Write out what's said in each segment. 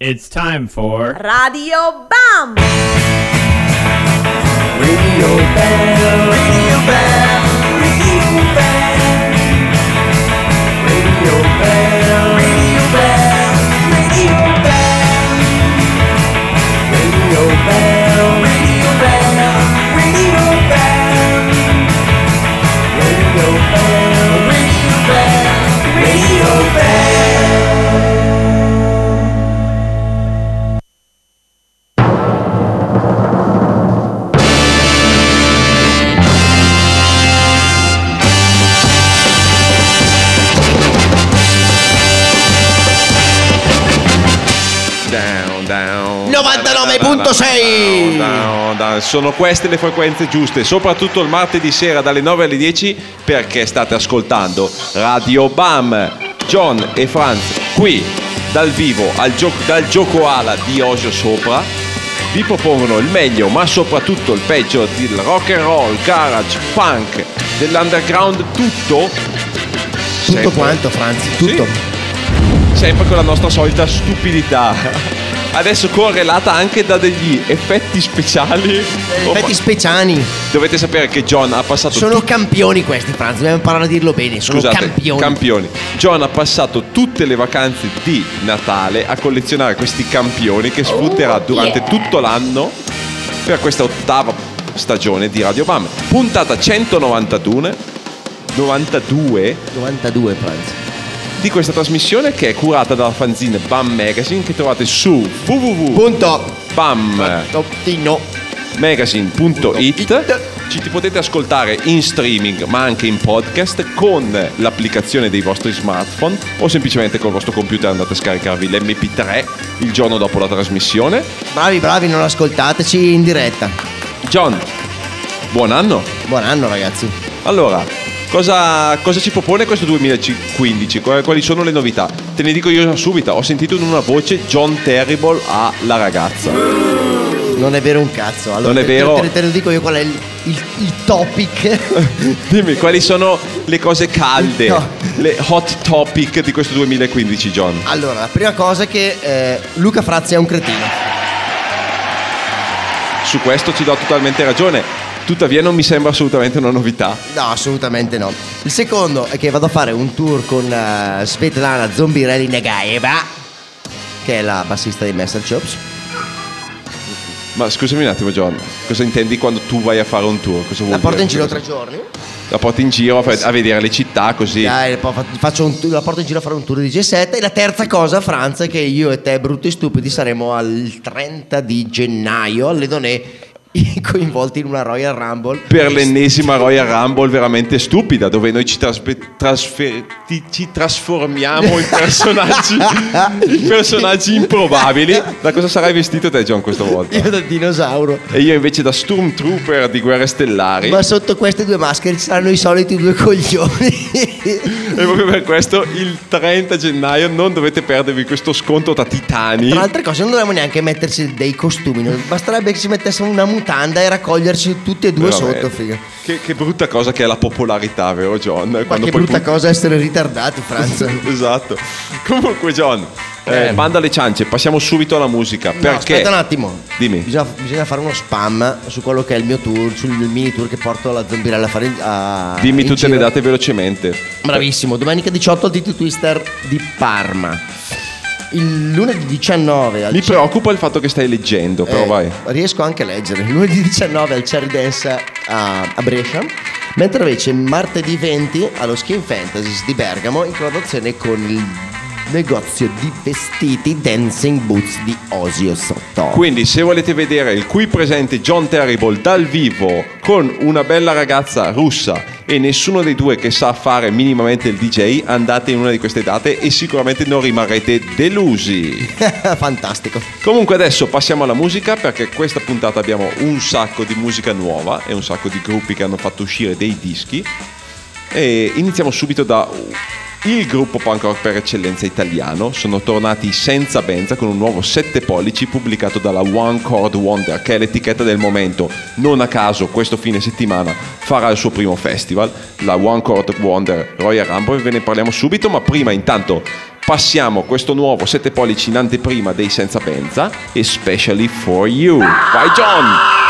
It's time for Radio Bam! Radio Bam, Radio Bam, Sono queste le frequenze giuste, soprattutto il martedì sera dalle 9 alle 10 perché state ascoltando Radio Bam. John e Franz qui dal vivo al gio- dal gioco ala di Osio Sopra vi propongono il meglio ma soprattutto il peggio del rock and roll, garage, punk, dell'underground tutto Tutto Sempre- quanto, Franzi, tutto. sempre con la nostra solita stupidità. Adesso correlata anche da degli effetti speciali. Effetti speciali. Dovete sapere che John ha passato Sono campioni questi, Franzi, dobbiamo imparare a dirlo bene. Sono Scusate, campioni. John ha passato tutte le vacanze di Natale a collezionare questi campioni che sfrutterà Oh, durante tutto l'anno per questa ottava stagione di Radio Bam. Puntata 192 92 92, Franzi. Di questa trasmissione che è curata dalla fanzine Bam Magazine che trovate su www.bammagazine.it ci potete ascoltare in streaming ma anche in podcast con l'applicazione dei vostri smartphone o semplicemente col vostro computer andate a scaricarvi l'MP3 il giorno dopo la trasmissione. Bravi, bravi, non ascoltateci in diretta. John, buon anno! Buon anno, ragazzi. Allora, cosa, cosa ci propone questo 2015? Quali sono le novità? Te ne dico io subito, ho sentito in una voce John Terrible a La ragazza. Non è vero un cazzo. Allora, Non è te- vero. Te, te, te lo dico io qual è il, il- il topic. Dimmi, quali sono le cose calde, No. le hot topic di questo 2015, John? allora, la prima cosa è che eh, Luca Frazzi è un cretino. Su questo ci do totalmente ragione. Tuttavia non mi sembra assolutamente una novità. No, assolutamente no. Il secondo è che vado a fare un tour con eh, Svetlana Zombirelli Negaeva, che è la bassista di Master Chops. Ma scusami un attimo, John, cosa intendi quando tu vai a fare un tour? Cosa vuol La porto in giro tre giorni. La porti in giro a, vedere le città così. Dai, un la porto in giro a fare un tour di G7. E la terza cosa, Franza, è che io e te, brutti e stupidi, saremo al 30 di gennaio alle Donè coinvolti in una Royal Rumble. Per l'ennesima Royal Rumble veramente stupida, dove noi ci, traspe- trasfer- ti- ci trasformiamo in personaggi, in personaggi improbabili. Da cosa sarai vestito te, John, questa volta? Io da dinosauro. E io invece da Stormtrooper di Guerre Stellari. Ma sotto queste due maschere ci saranno i soliti due coglioni. E proprio per questo il 30 gennaio non dovete perdervi questo sconto da titani. Tra altre cose, non dovremmo neanche metterci dei costumi. Basterebbe che ci mettessimo una mutanda e raccoglierci tutti e due Veramente. sotto, figa. Che, che brutta cosa che è la popolarità, vero John? Ma Quando che brutta pu- cosa essere ritardati, Franza. esatto. Comunque John, eh, Eh. banda alle ciance, passiamo subito alla musica. No, perché? aspetta un attimo. Dimmi. Bisogna, bisogna fare uno spam su quello che è il mio tour, sul mini tour che porto alla Zombirella a fare in- a, Dimmi in tutte giro. le date velocemente. Bravissimo, domenica 18 al Titi Twister di Parma. Il lunedì 19 al Mi preoccupa il fatto che stai leggendo, però Eh, vai. Riesco anche a leggere. Lunedì 19 al Cherry Dance a, a Brescia. Mentre invece martedì 20 allo Skin Fantasies di Bergamo in collaborazione con il negozio di vestiti Dancing Boots di Osio Sotto. Quindi se volete vedere il qui presente John Terrible dal vivo con una bella ragazza russa e nessuno dei due che sa fare minimamente il DJ, andate in una di queste date e sicuramente non rimarrete delusi. Fantastico. Comunque adesso passiamo alla musica perché questa puntata abbiamo un sacco di musica nuova e un sacco di gruppi che hanno fatto uscire dei dischi e iniziamo subito da il gruppo punk rock per eccellenza italiano. Sono tornati senza benza con un nuovo 7 pollici pubblicato dalla One Chord Wonder che è l'etichetta del momento. Non a caso questo fine settimana farà il suo primo festival, la One Chord Wonder Royal Rumble, ve ne parliamo subito, ma prima intanto passiamo questo nuovo 7 pollici in anteprima dei Senza Penza, especially for you. Vai John!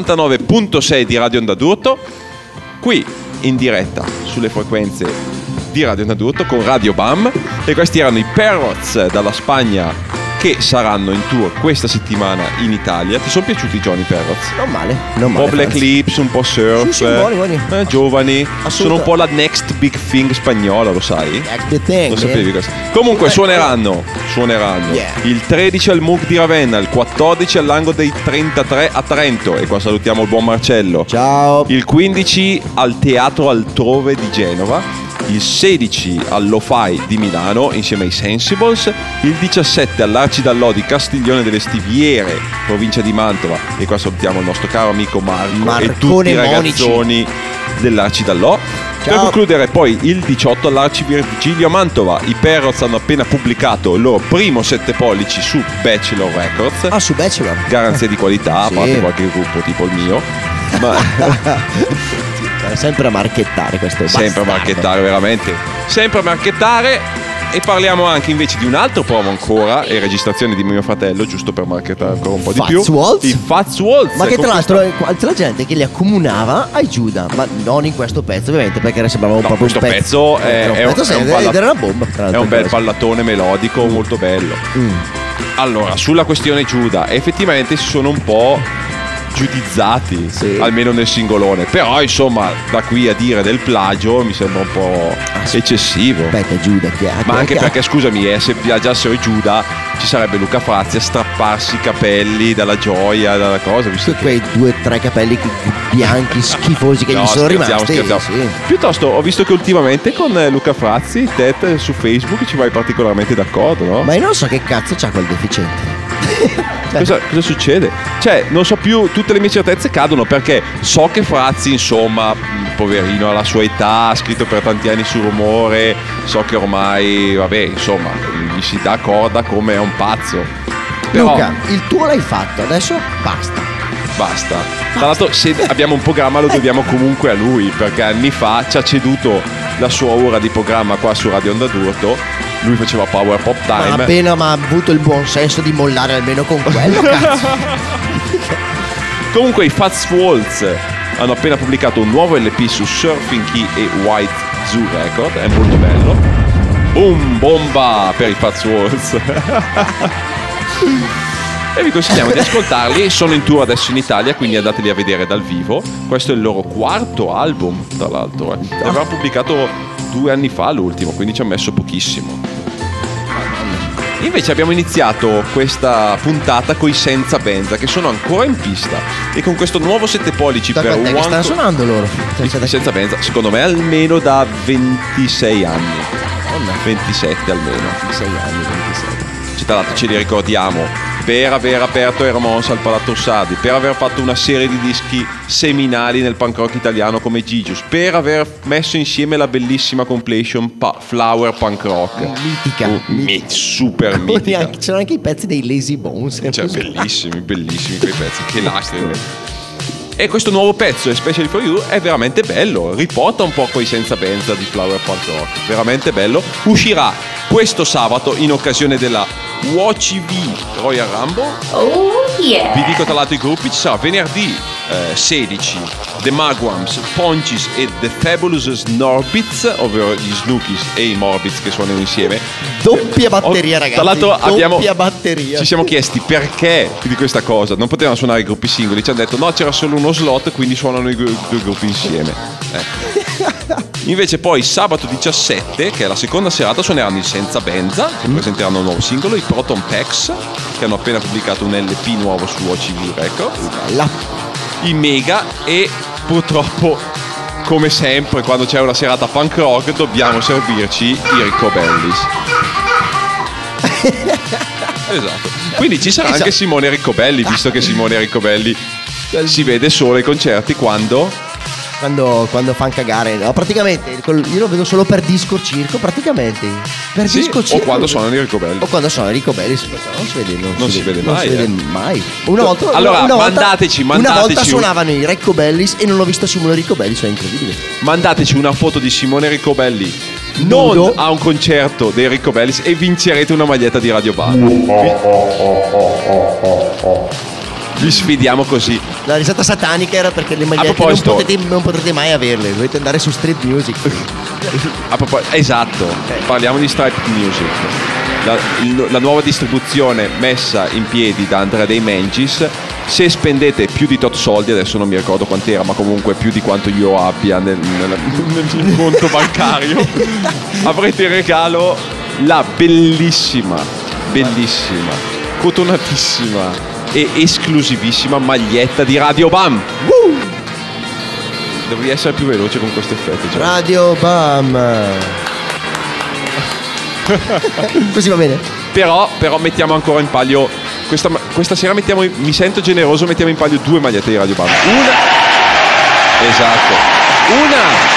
99.6 di Radio Onda d'Urto, qui in diretta sulle frequenze di Radio Onda d'Urto con Radio BAM e questi erano i Parrots dalla Spagna che saranno in tour questa settimana in Italia. Ti sono piaciuti Johnny Parrots? Non male, non Un male. po' Black. Lips, un po' surf, Sì, sì, buoni, buoni. eh, giovani, sono un po' la next big thing spagnola, lo sai? Next big thing, Lo sapevi questo? Comunque suoneranno, suoneranno Yeah. il 13 al MUG di Ravenna, il 14 all'Ango dei 33 a Trento e qua salutiamo il buon Marcello. Ciao. Il 15 al Teatro Altrove di Genova, il 16 all'Ofai di Milano insieme ai Sensibles, il 17 all'Arcidallò di Castiglione delle Stiviere, provincia di Mantova e qua salutiamo il nostro caro amico Marco e tutti Marcone i Monici. ragazzoni dell'Arcidallò. Per Ciao. concludere poi il 18 all'Arci Virgilio Mantova, i Perroz hanno appena pubblicato il loro primo 7 pollici su Bachelor Records Ah, su Bachelor. garanzia di qualità, a Sì. parte qualche gruppo tipo il mio, ma Cioè, sempre a marchettare questo sempre a bastardo. marchettare veramente, sempre a marchettare e parliamo anche invece di un altro promo ancora e registrazione di mio fratello, giusto per marchettare ancora un po' di Fats più. Waltz? Il Fats Waltz. Ma che tra l'altro la gente che li accomunava ai Giuda, ma non in questo pezzo ovviamente perché sembrava un No, po' questo pezzo è, un è pezzo è bomba. è un bel pallatone melodico molto bello. Mm. Allora, sulla questione Giuda, effettivamente si sono un po' giudizzati, Sì. almeno nel singolone. Però, insomma, da qui a dire del plagio mi sembra un po' eccessivo. Aspetta, Giuda, chi è? Ma anche perché, scusami, eh, se viaggiassero i Giuda ci sarebbe Luca Frazzi a strapparsi i capelli dalla gioia, dalla cosa. Visto Tutti quei due o tre capelli che- bianchi schifosi che No, gli sono rimasti. scherziamo. sì. Piuttosto ho visto che ultimamente con eh, Luca Frazzi, Ted su Facebook ci vai particolarmente d'accordo, no? Ma io non so che cazzo c'ha quel deficiente. Cioè, Cosa, cosa succede? Cioè, non so più, tutte le mie certezze cadono perché so che Frazzi, insomma, poverino, alla sua età, ha scritto per tanti anni su rumore, so che ormai, vabbè, insomma, gli si dà corda come a un pazzo. Però Luca, il tuo l'hai fatto, adesso basta. basta. Tra l'altro, se abbiamo un programma lo dobbiamo comunque a lui, perché anni fa ci ha ceduto la sua ora di programma qua su Radio Onda d'Urto. Lui faceva Power Pop Ma Time. appena ma ha avuto il buon senso di mollare almeno con quello, cazzo. Comunque i Fats Waltz hanno appena pubblicato un nuovo LP su Surfing Key e White Zoo Record, è molto bello. Boom, bomba per i Fats Waltz. e vi consigliamo di ascoltarli, sono in tour adesso in Italia, quindi andateli a vedere dal vivo. Questo è il loro quarto album, tra l'altro. Eh. L'avevano pubblicato due anni fa l'ultimo, quindi ci ha messo pochissimo. Invece abbiamo iniziato questa puntata con i Senza Benza che sono ancora in pista e con questo nuovo 7 pollici Da per quant'è che One stanno suonando loro? Da- i Senza Benza, secondo me almeno da 26 anni. Madonna, 27 almeno. 26 anni, 26. Cioè, tra l'altro ce li ricordiamo per aver aperto Hermons al Palazzo Sardi, per aver fatto una serie di dischi seminali nel punk rock italiano come Gigius, per aver messo insieme la bellissima compilation Pa- Flower Punk Rock. Mitica. Oh, mi- super mitica. C'erano anche i pezzi dei Lazy Bones. Cioè, bellissimi, bellissimi quei pezzi, che lacrime. E questo nuovo pezzo, Especially for You, è veramente bello. Riporta un po' quei senza benza di Flower Punk Rock. Veramente bello. Uscirà questo sabato in occasione della WatchV Royal Rumble. Oh yeah. Vi dico tra l'altro i gruppi, ci sarà venerdì eh, 16 The Magwams, Ponchis e The Fabulous Snorbits, ovvero gli Snookies e i Morbits che suonano insieme. Doppia batteria, Oh, ragazzi. Tra l'altro Doppia abbiamo, batteria. Ci siamo chiesti perché di questa cosa. Non potevano suonare i gruppi singoli. Ci hanno detto no, c'era solo uno slot, quindi suonano i due, due gruppi insieme. Ecco. Invece poi sabato 17, che è la seconda serata, suoneranno i Senza Benza, che presenteranno un nuovo singolo, i Proton Packs, che hanno appena pubblicato un LP nuovo su OCV Records, Bella. I Mega e purtroppo, come sempre, quando c'è una serata punk rock, dobbiamo servirci i Riccobellis. Esatto. Quindi ci sarà anche Esatto. Simone Riccobelli, visto che Simone Riccobelli si vede solo ai concerti quando Quando, quando fanno cagare. No, praticamente io lo vedo solo per disco circo, praticamente. Per Sì, disco o circo. quando suonano i Riccobelli. O quando sono Enrico Belli, non si vede, non, Non si vede non mai, si vede eh. mai. Una volta, Allora, una volta- mandateci, Una volta mandateci un- suonavano i Recco Bellis e non ho visto Simone Enrico Belli, cioè incredibile. Mandateci una foto di Simone Riccobelli non Nudo. a un concerto dei Riccobellis e vincerete una maglietta di Radio Bar. Vi, sfidiamo così. La risata satanica era perché le magliette non potete, non potrete mai averle, dovete andare su street music. A proposito- esatto, parliamo di Stripe Music. La, il- la nuova distribuzione messa in piedi da Andrea dei Mengis. Se spendete più di tot soldi, adesso non mi ricordo quant'era, ma comunque più di quanto io abbia nel, nel- nel mio conto bancario, avrete in regalo la bellissima, bellissima, cotonatissima e esclusivissima maglietta di Radio Bam. Dovevi essere più veloce con questo effetto. Già. Radio Bam. Così va bene. Però, però mettiamo ancora in palio. Questa, questa sera mettiamo. Mi sento generoso, mettiamo in palio due magliette di Radio Bam. Una. Esatto. Una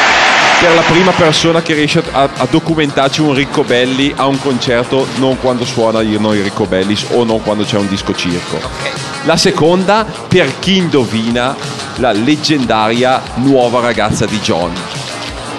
per la prima persona che riesce a, a documentarci un Riccobelli a un concerto, non quando suona i- noi Riccobellis o non quando c'è un disco circo. La seconda per chi indovina la leggendaria nuova ragazza di John.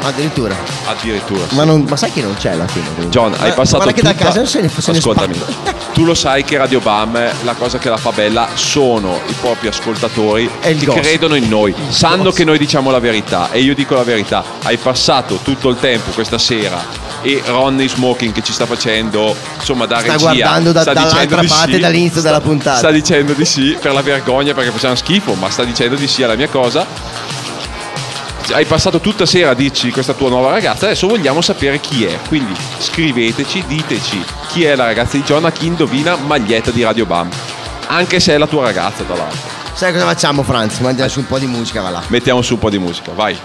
Addirittura. Addirittura. sì. Ma, non- ma sai che non c'è alla fine. comunque. John, hai Ma- passato Guarda che da casa se ne, se ne Ascoltami, sparta. tu lo sai che Radio Bam, la cosa che la fa bella sono i propri ascoltatori il che gossip. credono in noi, sanno gossip. che noi diciamo la verità e io dico la verità. Hai passato tutto il tempo questa sera e Ronnie Smoking che ci sta facendo, insomma, da Sta regia, guardando da- sta dall'altra parte sì, dall'inizio sta- della puntata. Sta dicendo di sì per la vergogna perché facciamo schifo, ma sta dicendo di sì alla mia cosa hai passato tutta sera a dirci questa tua nuova ragazza, adesso vogliamo sapere chi è. Quindi scriveteci, diteci chi è la ragazza di John, a chi indovina maglietta di Radio Bam. Anche se è la tua ragazza, tra l'altro. Sai cosa facciamo, Franz? Mandiamo su un po' di musica, va là. Mettiamo su un po' di musica, vai.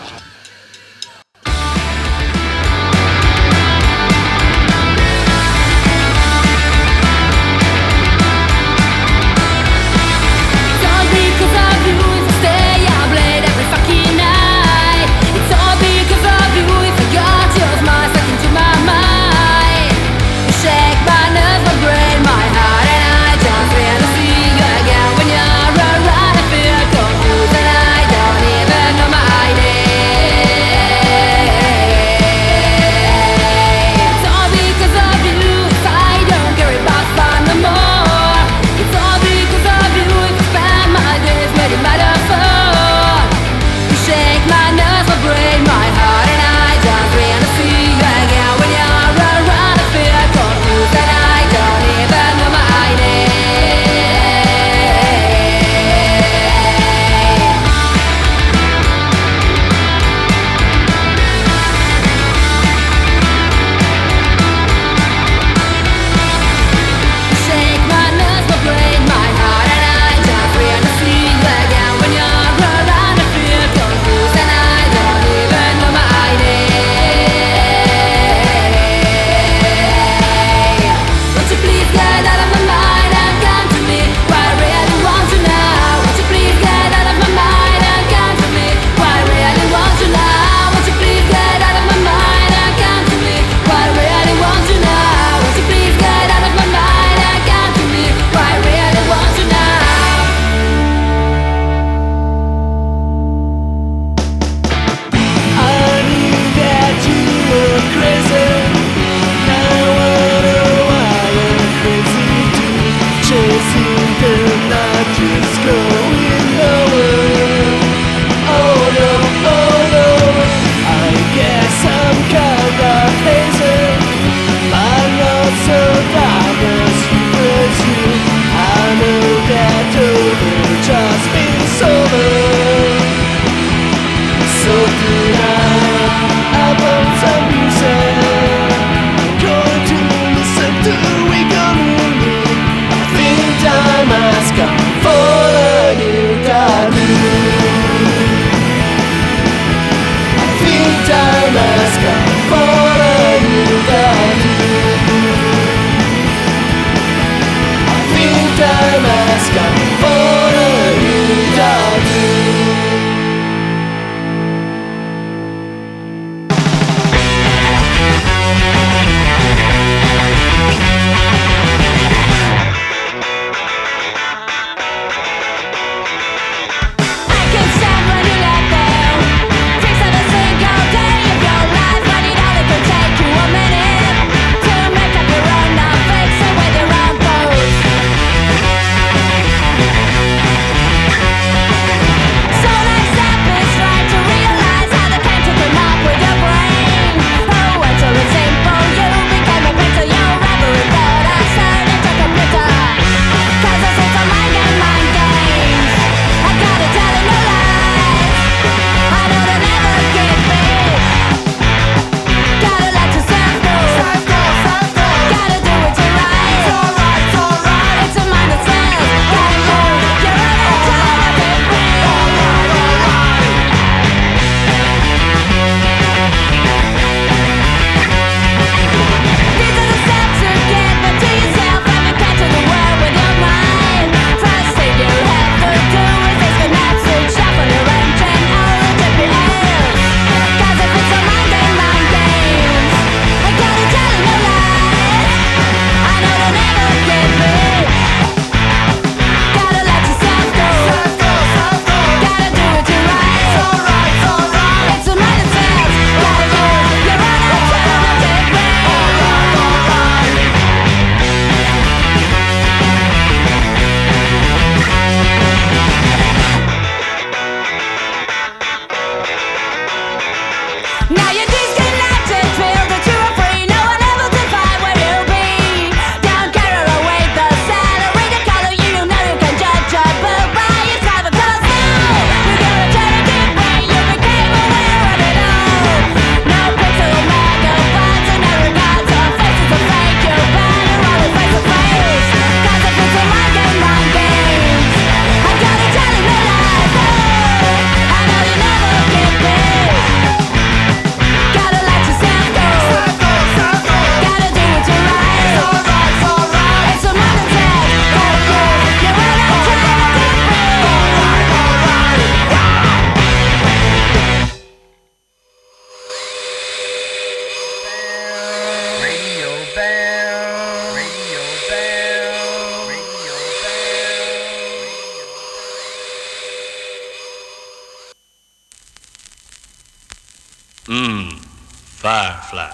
Firefly.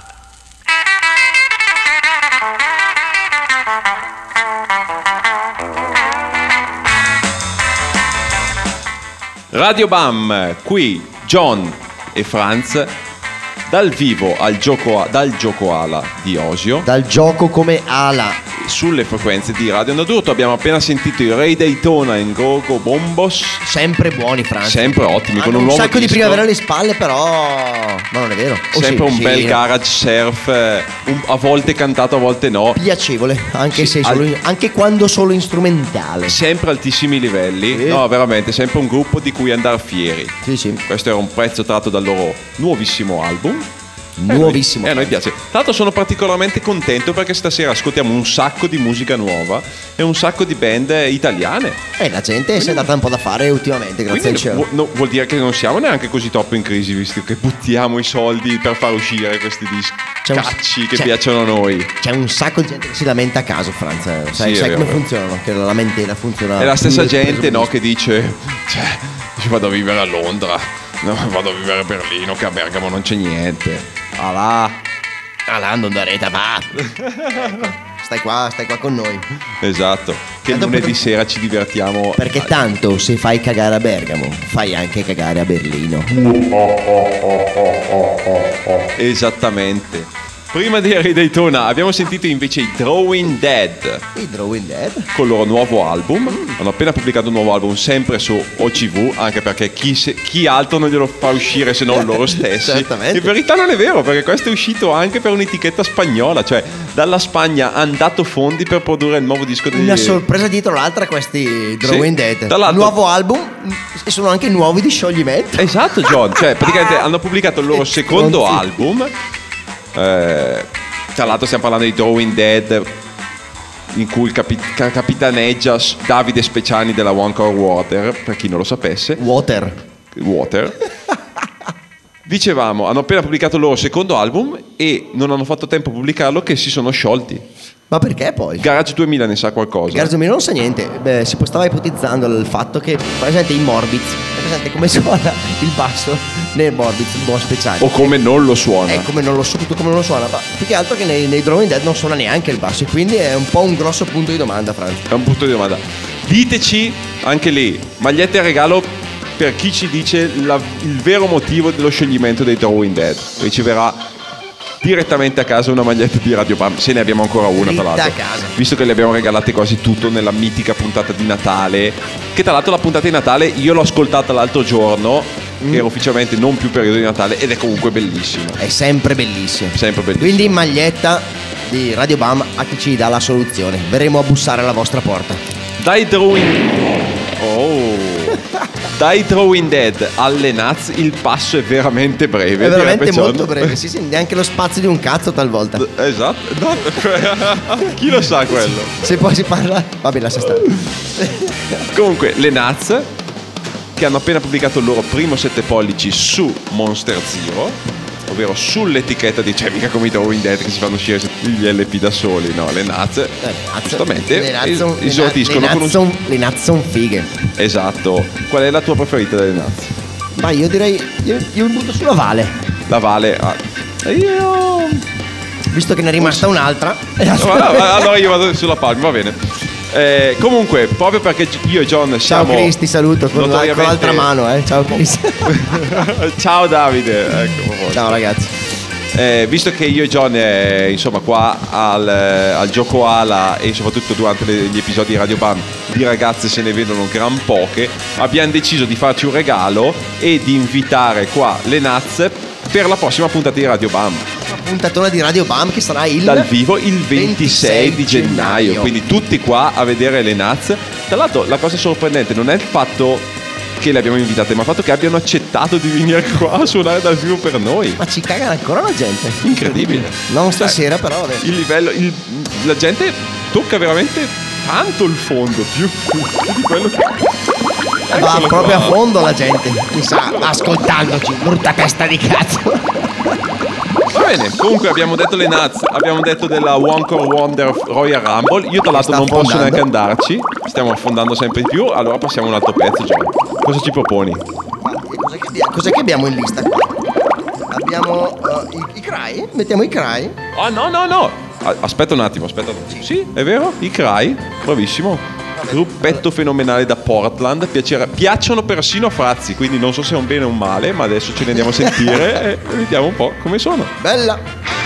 Radio Bam, qui John e Franz dal vivo al gioco, dal gioco ala di Osio Dal gioco come ala. Sulle frequenze di Radio Nodurto abbiamo appena sentito i Ray Daytona in Gogo Bombos Sempre buoni, Franz. sempre ottimi con un un sacco di disco, primavera alle spalle, però. Ma non è vero. O sempre sì, un sì, bel garage surf eh, un- a volte cantato a volte no Piacevole, anche, Sì, se solo, al- anche quando solo strumentale. sempre altissimi livelli Sì. no veramente sempre un gruppo di cui andare fieri Sì, sì. questo era un pezzo tratto dal loro nuovissimo album Nuovissimo. E a noi piace. Tra l'altro sono particolarmente contento perché stasera ascoltiamo un sacco di musica nuova e un sacco di band italiane. Eh, la gente si è data un po' da fare ultimamente, grazie al Quindi cielo. vu- no- vuol dire che non siamo neanche così troppo in crisi visto che buttiamo i soldi per far uscire questi dischi cacci che piacciono a noi. C'è un sacco di gente che si lamenta a caso, Franz. eh. Sai, Sì, sai come funzionano? Che la lamentela funziona. È la stessa gente no, che dice cioè, ci vado a vivere a Londra, no, vado a vivere a Berlino che a Bergamo non c'è niente. Ah là. Ah, là, non darete, va. Ecco, stai qua, stai qua con noi. Esatto, che Tanto lunedì per- sera ci divertiamo. Perché tanto se fai cagare a Bergamo, fai anche cagare a Berlino. Esattamente. Prima di Harry Daytona abbiamo sentito invece i Drawing Dead I Drawing Dead. con il loro nuovo album. Hanno appena pubblicato un nuovo album sempre su OCV, anche perché chi, se- chi altro non glielo fa uscire se non loro stessi. Certamente. In verità non è vero, perché questo è uscito anche per un'etichetta spagnola, cioè dalla Spagna hanno dato fondi per produrre il nuovo disco di Una sorpresa dietro l'altra questi Drawing. Dead. Tra l'altro- Nuovo album e sono anche nuovi di scioglimento. Esatto, John. Cioè, praticamente hanno pubblicato il loro secondo album. Eh, tra l'altro, stiamo parlando di Drawing Dead. In cui il capi- ca- capitaneggia Davide Speciani della One Core Water, per chi non lo sapesse. Water. Water. Dicevamo, hanno appena pubblicato il loro secondo album e non hanno fatto tempo a pubblicarlo che si sono sciolti. Ma perché poi? Garage 2000 ne sa qualcosa. Garzo Mino non sa niente, Beh, si stava ipotizzando il fatto che, presente in Morbiz, è presente come suona il basso nel Morbiz, il buon speciale. o come non lo suona. È come non lo tutto come non lo suona, ma più che altro che nei, nei Drawing Dead non suona neanche il basso, e quindi è un po' un grosso punto di domanda, Franz. È un punto di domanda. Diteci anche lì, magliette a regalo per chi ci dice la- il vero motivo dello scioglimento dei Drawing Dead. Riceverà direttamente a casa una maglietta di Radio Bam. Se ne abbiamo ancora una, tra l'altro. a casa. Visto che le abbiamo regalate quasi tutto nella mitica puntata di Natale. Che tra l'altro la puntata di Natale io l'ho ascoltata l'altro giorno, Mm. che era ufficialmente non più periodo di Natale, ed è comunque bellissimo. È sempre bellissimo. Sempre bellissimo. Quindi maglietta di Radio Bam a chi ci dà la soluzione. Verremo a bussare alla vostra porta. Dai Drawing. Oh. Dai Drawing Dead alle Naz il passo è veramente breve. È veramente molto breve, sì, sì, neanche lo spazio di un cazzo talvolta. Esatto. No, Chi lo sa quello? Se poi si parla. Vabbè, lascia stare. Comunque, le Naz che hanno appena pubblicato il loro primo 7 pollici su Monster Zero, ovvero sull'etichetta di cioè mica come i Drawing Dead che si fanno uscire gli LP da soli, no, le Naz. Giustamente le Naz son- le Naz son- Le Naz sono fighe. Esatto. Qual è la tua preferita delle Naz? Ma io direi. Io, io mi butto sulla Vale. La Vale. ah. Io. Visto che ne è rimasta un'altra. Allora io vado sulla Palmi, va bene. Eh, comunque, proprio perché io e John Ciao siamo. Chris, ti saluto con, notoriamente- l'altra mano, eh. Ciao Chris. Ciao Davide. Ecco. Ciao ragazzi. Eh, visto che io e John, eh, insomma, qua al, eh, al gioco ala e soprattutto durante le- gli episodi di Radio Bam di ragazze se ne vedono gran poche, abbiamo deciso di farci un regalo e di invitare qua le Naz per la prossima puntata di Radio Bam puntatona di Radio Bam che sarà il dal vivo il 26 di gennaio. Quindi tutti qua a vedere le Naz. Tra l'altro, la cosa sorprendente non è il fatto che le abbiamo invitate, ma il fatto che abbiano accettato di venire qua a suonare dal vivo per noi. Ma ci cagano ancora la gente. Incredibile. Non stasera, però. vabbè. il livello il- la gente tocca veramente tanto il fondo più, più di quello che Va Eccolo proprio qua. a fondo la gente. Mi sa, ascoltandoci, brutta testa di cazzo. Va bene comunque abbiamo detto le Naz abbiamo detto della One Core Wonder Royal Rumble io tra l'altro non posso affondando. neanche andarci stiamo affondando sempre di più allora passiamo a un altro pezzo John cosa ci proponi? Ma Cos'è che, abbiamo, cos'è che abbiamo in lista qua? Abbiamo eh, i, i cry? Mettiamo i cry? ah no no no aspetta un attimo aspetta un attimo. sì è vero i Cry bravissimo gruppetto fenomenale da Portland piacere- piacciono persino a Frazzi quindi non so se è un bene o un male ma adesso ce ne andiamo a sentire e vediamo un po' come sono Bella.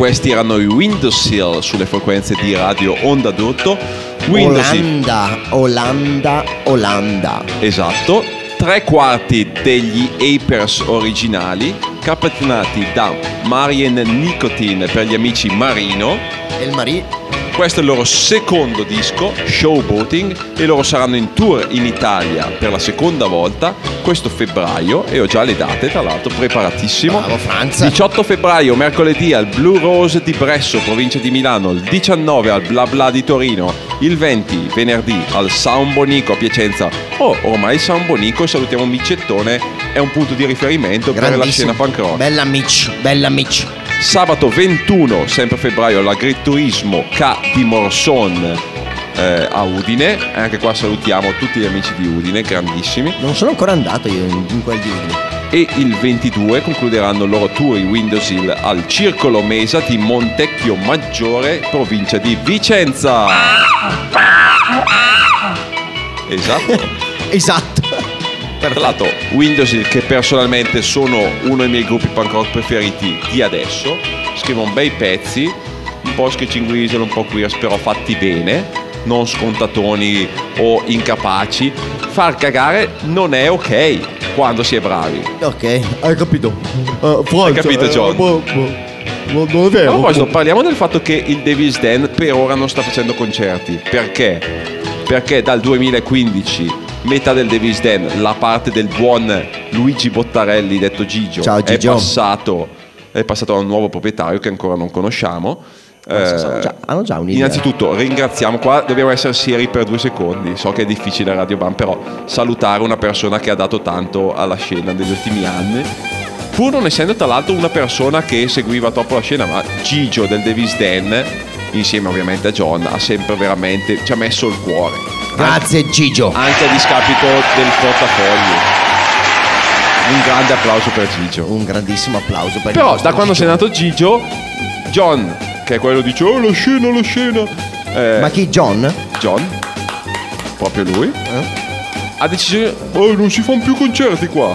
Questi erano i Windowsill sulle frequenze di radio Onda. Windowsill, Olanda, Olanda, Olanda. esatto, tre quarti degli Apers originali, capitanati da Marian Nicotine per gli amici Marino. E il Marie Questo è il loro secondo disco, Showboating, e loro saranno in tour in Italia per la seconda volta questo febbraio e ho già le date, tra l'altro, preparatissimo. Bravo, Franza. 18 febbraio, mercoledì al Blue Rose di Bresso, provincia di Milano, il 19 al Bla Bla di Torino, il 20 venerdì al San Bonico a Piacenza. Oh, ormai San Bonico, salutiamo Micettone, è un punto di riferimento per la scena punk rock. Bella Mitch, bella Mitch. Sabato 21, sempre febbraio, all'Agriturismo K di Morson eh, a Udine. Anche qua salutiamo tutti gli amici di Udine, grandissimi. Non sono ancora andato io in, in quel di Udine. E il 22 concluderanno il loro tour in Windows Hill al Circolo Mesa di Montecchio Maggiore, provincia di Vicenza. Esatto. Esatto. Tra l'altro, Windows, che personalmente sono uno dei miei gruppi punk rock preferiti di adesso, scrivono bei pezzi, un po' sketching weasel, un po' queer, però fatti bene, non scontatoni o incapaci. Far cagare non è ok quando si è bravi. Ok, hai capito. Uh, Hai capito, John? boh, non è A vero. proposito, parliamo del fatto che il Davis Den per ora non sta facendo concerti. Perché? Perché dal 2015, metà del Davis Den, la parte del buon Luigi Bottarelli, detto Gigio, Ciao, è passato, è passato a un nuovo proprietario che ancora non conosciamo. Forse Eh, già- hanno già un'idea. Innanzitutto ringraziamo, qua dobbiamo essere seri per due secondi, so che è difficile a Radio Bam, però salutare una persona che ha dato tanto alla scena negli ultimi anni, pur non essendo tra l'altro una persona che seguiva troppo la scena, ma Gigio del Davis Den, insieme ovviamente a John, ha sempre veramente, ci ha messo il cuore, Grazie Gigio. anche a discapito del portafogli. Un grande applauso per Gigio. Un grandissimo applauso per il Però da quando Gigio. sei nato Gigio, John, che è quello dice, oh la scena, la scena, eh, Ma chi John? John, proprio lui, Eh? ha deciso, oh non si fanno più concerti qua.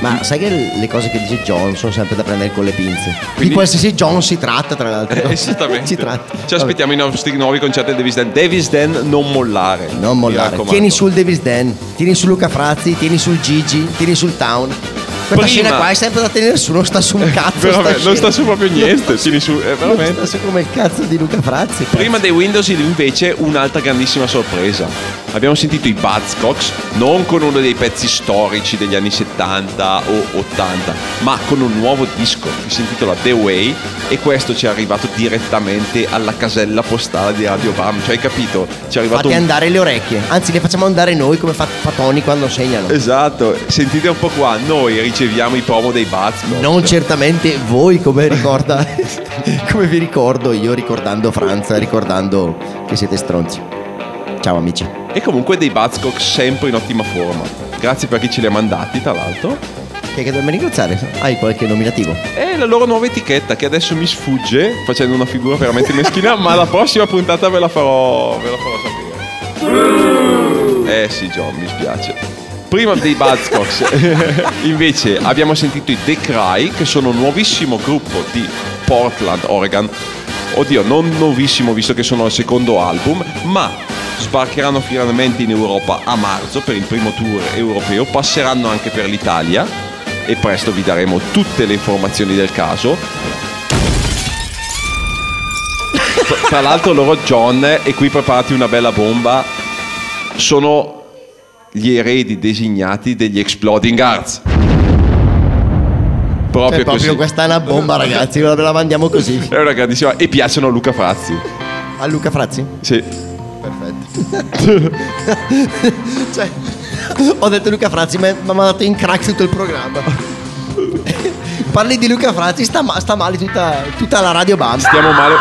Ma sai che le cose che dice John sono sempre da prendere con le pinze. Quindi- Di qualsiasi John si tratta, tra l'altro. Eh, Esattamente. si tratta. Ci aspettiamo i nostri nuovi concerti del Davis Den. Davis Den non mollare. Vabbè, Non mollare. Tieni sul Davis Dan, tieni su Luca Frazzi, tieni sul Gigi, tieni sul Town. Questa Prima- scena qua è sempre da tenere su, non sta su un cazzo. Veramente, non sta su proprio niente. Tieni su, eh, Non veramente. sta su come il cazzo di Luca Frazzi. Prima dei Windows invece un'altra grandissima sorpresa. Abbiamo sentito i Buzzcocks non con uno dei pezzi storici degli anni 70 o 80, ma con un nuovo disco che si intitola The Way e questo ci è arrivato direttamente alla casella postale di Radio Bam. Cioè hai capito? Ci è arrivato Fate un andare le orecchie. Anzi, le facciamo andare noi come fa Fatoni quando segnano. Esatto, sentite un po' qua, noi riceviamo i promo dei Buzzcocks. Non certamente voi come ricorda come vi ricordo io ricordando Franza, ricordando che siete stronzi. Ciao amici. E comunque dei Buzzcocks sempre in ottima forma. Grazie per chi ce li ha mandati, tra l'altro. Che, che dobbiamo ringraziare? Hai qualche nominativo? E la loro nuova etichetta che adesso mi sfugge facendo una figura veramente meschina, ma la prossima puntata ve la farò, ve la farò sapere. Eh sì, John, mi spiace. Prima dei Buzzcocks, invece, abbiamo sentito i The Cry, che sono un nuovissimo gruppo di Portland, Oregon. Oddio, non nuovissimo visto che sono al secondo album, ma sbarcheranno finalmente in Europa a marzo per il primo tour europeo, passeranno anche per l'Italia e presto vi daremo tutte le informazioni del caso. Tra- l'altro loro John, e qui preparati una bella bomba, sono gli eredi designati degli Exploding Hearts. Proprio Cioè, proprio questa è una bomba, ragazzi, ve la mandiamo così. È una grandissima. E piacciono a Luca Frazzi. A Luca Frazzi? Sì. Cioè, ho detto Luca Frazzi, ma mi ha mandato in crack tutto il programma. Parli di Luca Frazzi, sta, ma- sta male tutta, tutta la radio banda. Stiamo male.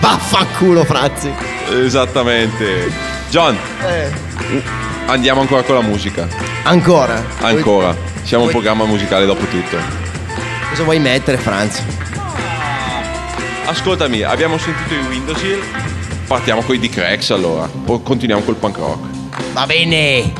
Vaffanculo Frazzi. Esattamente. John, Eh, andiamo ancora con la musica. ancora. Ancora. Siamo un Vuoi- programma musicale dopo tutto. Cosa vuoi mettere, Franz? Ascoltami, abbiamo sentito i Windows Hill. Partiamo con i D-Cracks allora. Poi continuiamo col punk rock. Va bene.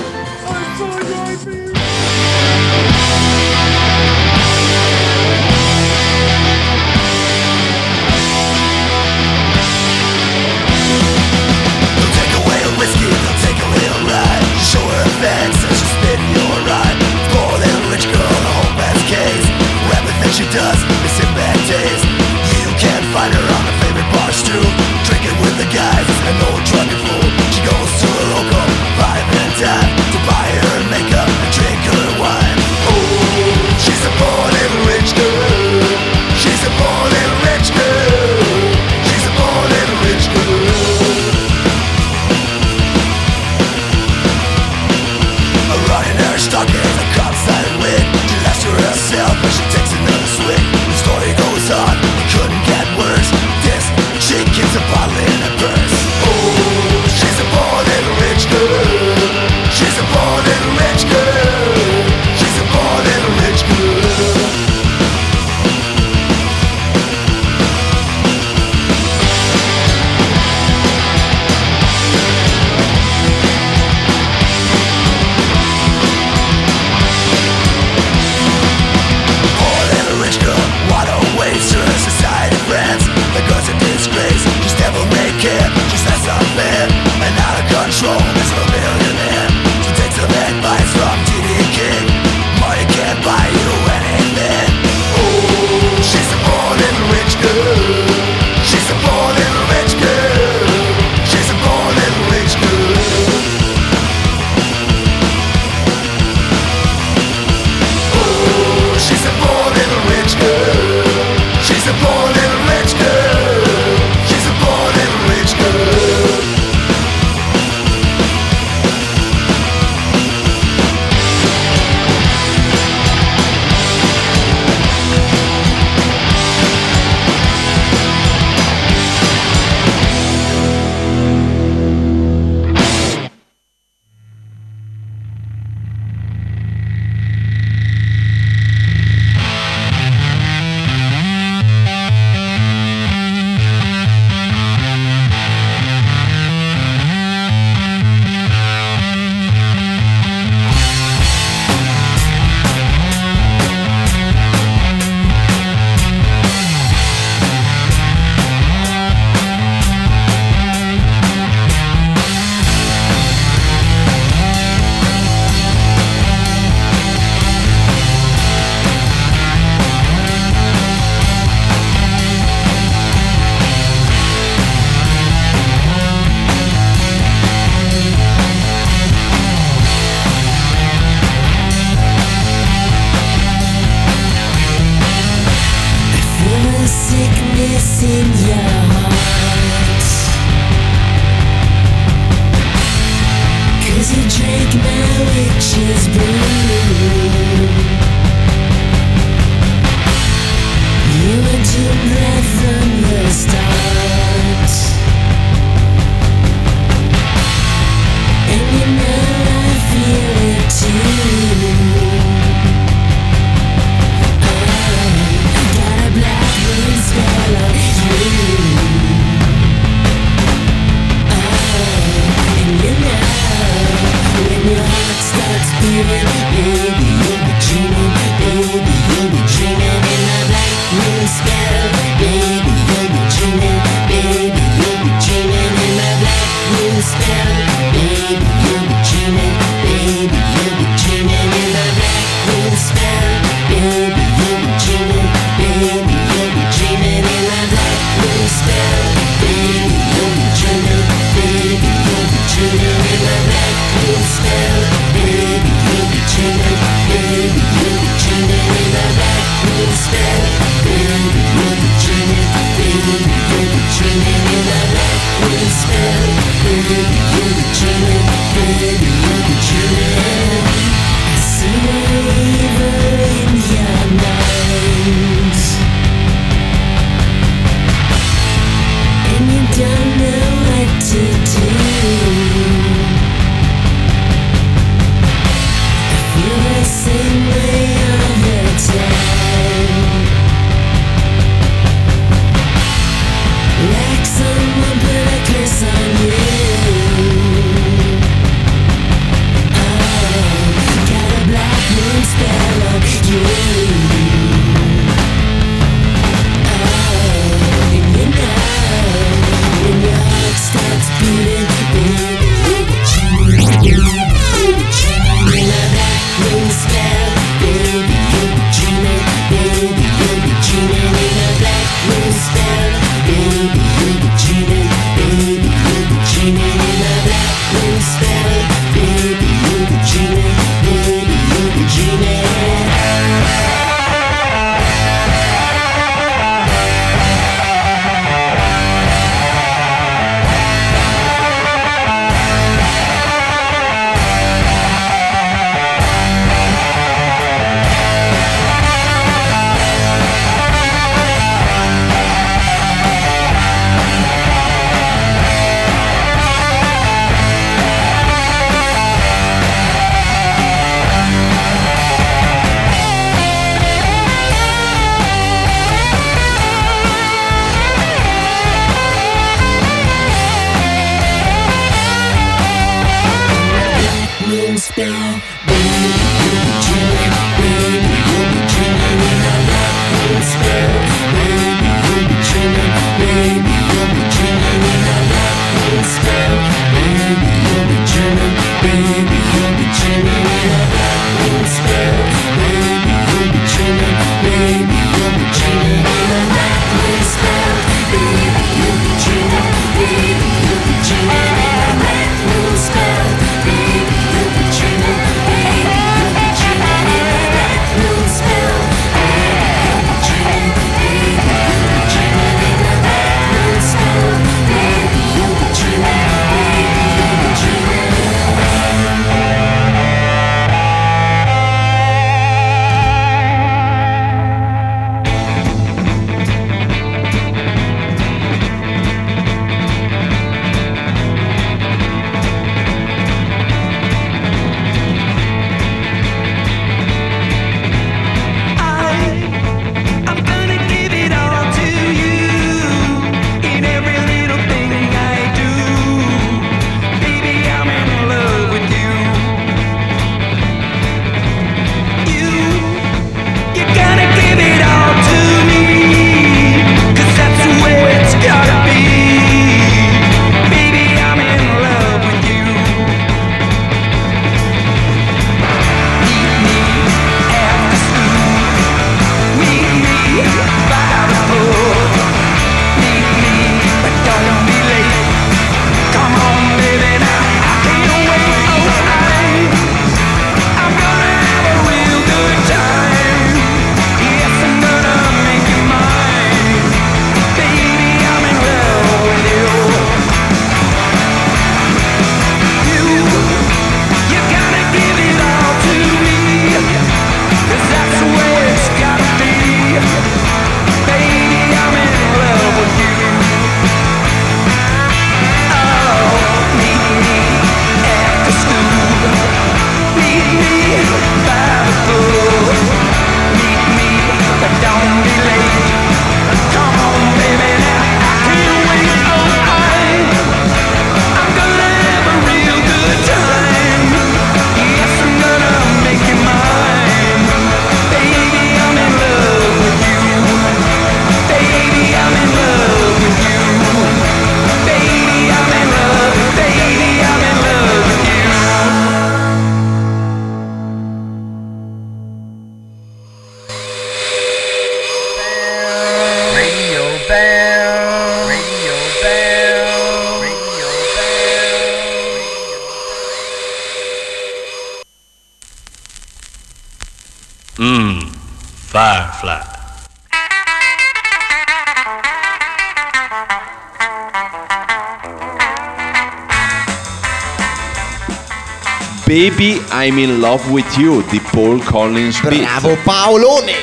Baby I'm in love with you di Paul Collins Beat Bravo Paolone!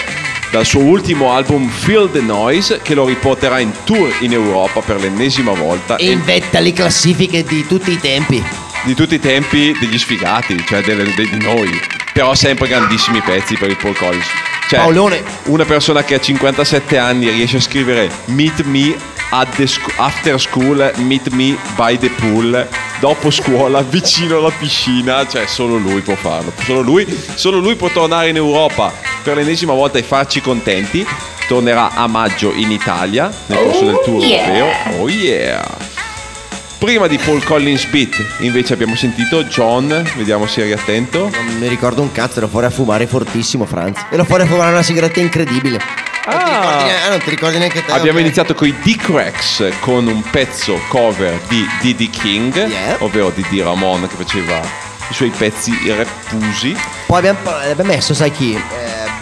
dal suo ultimo album Feel the Noise che lo riporterà in tour in Europa per l'ennesima volta E e invetta le classifiche di tutti i tempi. di tutti i tempi degli sfigati, cioè di noi, però sempre grandissimi pezzi per il Paul Collins. Cioè, Paolone. una persona che a 57 anni riesce a scrivere Meet me at the sc- after school, meet me by the pool, dopo scuola, vicino alla piscina, cioè solo lui può farlo, solo lui, solo lui può tornare in Europa per l'ennesima volta e farci contenti. Tornerà a maggio in Italia nel corso del tour europeo. Oh yeah! Prima di Paul Collins Beat invece abbiamo sentito John, vediamo se eri attento. Non mi ricordo un cazzo, ero fuori a fumare fortissimo, Franz. Ero fuori a fumare una sigaretta incredibile. Non, ti Ah. ricordi, ne- ah, non ti ricordi neanche te? Abbiamo ok. iniziato con i D-Cracks con un pezzo cover di Diddy King, Yeah. ovvero di D. Ramon che faceva i suoi pezzi rappusi. Poi abbiamo, abbiamo messo, sai chi? Eh,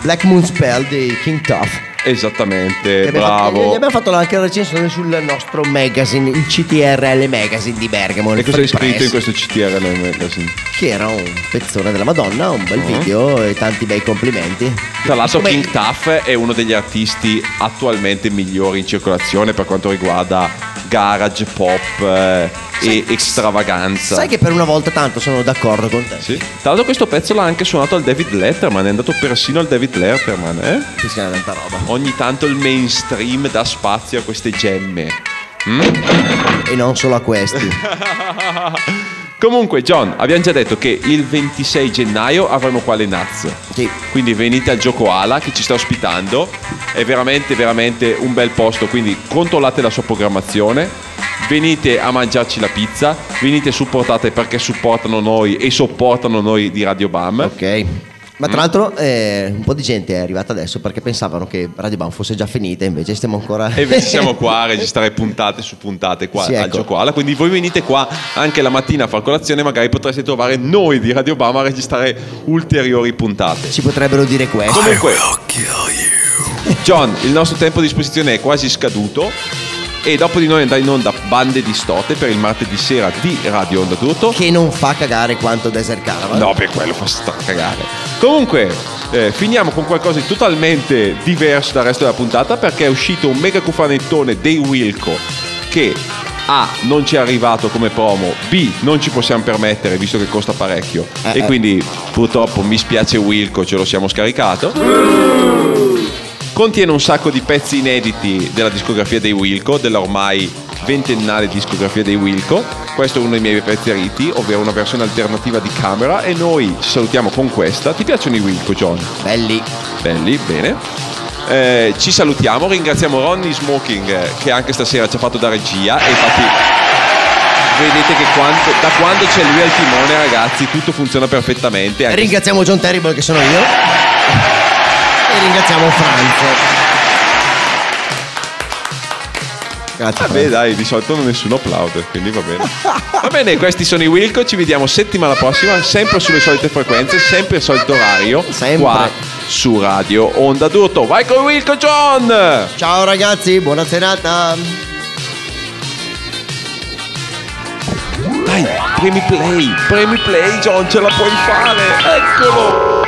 Black Moon Spell di King Tough. Esattamente, Che abbiamo fatto- bravo. gli abbiamo fatto anche la recensione sul nostro magazine, il CTRL Magazine di Bergamo. E cosa hai scritto in questo CTR nel magazine? Che era un pezzone della Madonna, un bel video e tanti bei complimenti. Tra l'altro Come- King Tuff è uno degli artisti attualmente migliori in circolazione per quanto riguarda garage, pop eh, e extravaganza. Sai che per una volta tanto sono d'accordo con te. Sì. Tra l'altro questo pezzo l'ha anche suonato al David Letterman, è andato persino al David Letterman, eh? Ti schiena tanta roba. Ogni tanto il mainstream dà spazio a queste gemme. E non solo a questi. Comunque, John, abbiamo già detto che il 26 gennaio avremo qua le Naz. Sì. Quindi venite al Gioco Ala che ci sta ospitando. È veramente, veramente un bel posto. Quindi controllate la sua programmazione. Venite a mangiarci la pizza. Venite supportate perché supportano noi e sopportano noi di Radio Bam. Ok. Ma tra l'altro eh, un po' di gente è arrivata adesso perché pensavano che Radio Bam fosse già finita, invece stiamo ancora... E invece siamo qua a registrare puntate su puntate qua Sì, al ecco. Gioco Ala. Quindi voi venite qua anche la mattina a far colazione. Magari potreste trovare noi di Radio Bam a registrare ulteriori puntate. Ci potrebbero dire questo. Comunque, John, il nostro tempo a disposizione è quasi scaduto. E dopo di noi andrà in onda Bande di Stote per il martedì sera di Radio Onda Tutto. Che non fa cagare quanto Desert Caravan. No, per quello fa stracagare. Comunque, eh, finiamo con qualcosa di totalmente diverso dal resto della puntata perché è uscito un mega cufanettone dei Wilco che A. non ci è arrivato come promo, B. non ci possiamo permettere visto che costa parecchio Eh, e eh. quindi purtroppo mi spiace Wilco, ce lo siamo scaricato. Contiene un sacco di pezzi inediti della discografia dei Wilco, della ormai ventennale discografia dei Wilco. Questo è uno dei miei preferiti, ovvero una versione alternativa di camera. E noi ci salutiamo con questa. Ti piacciono i Wilco, John? Belli. Belli, bene. Eh, ci salutiamo, ringraziamo Ronnie Smoking che anche stasera ci ha fatto da regia e infatti vedete che quando- da quando c'è lui al timone ragazzi tutto funziona perfettamente. Ringraziamo John Terrible che sono io. E ringraziamo Franz. Grazie. Vabbè dai, di solito nessuno applaude, quindi va bene. Va bene, questi sono i Wilco, ci vediamo settimana prossima, sempre sulle solite frequenze, sempre al solito orario, Sempre. qua su Radio Onda d'Urto. Vai con Wilco John! Ciao ragazzi, buona serata. Dai, premi play, premi play John, ce la puoi fare, eccolo!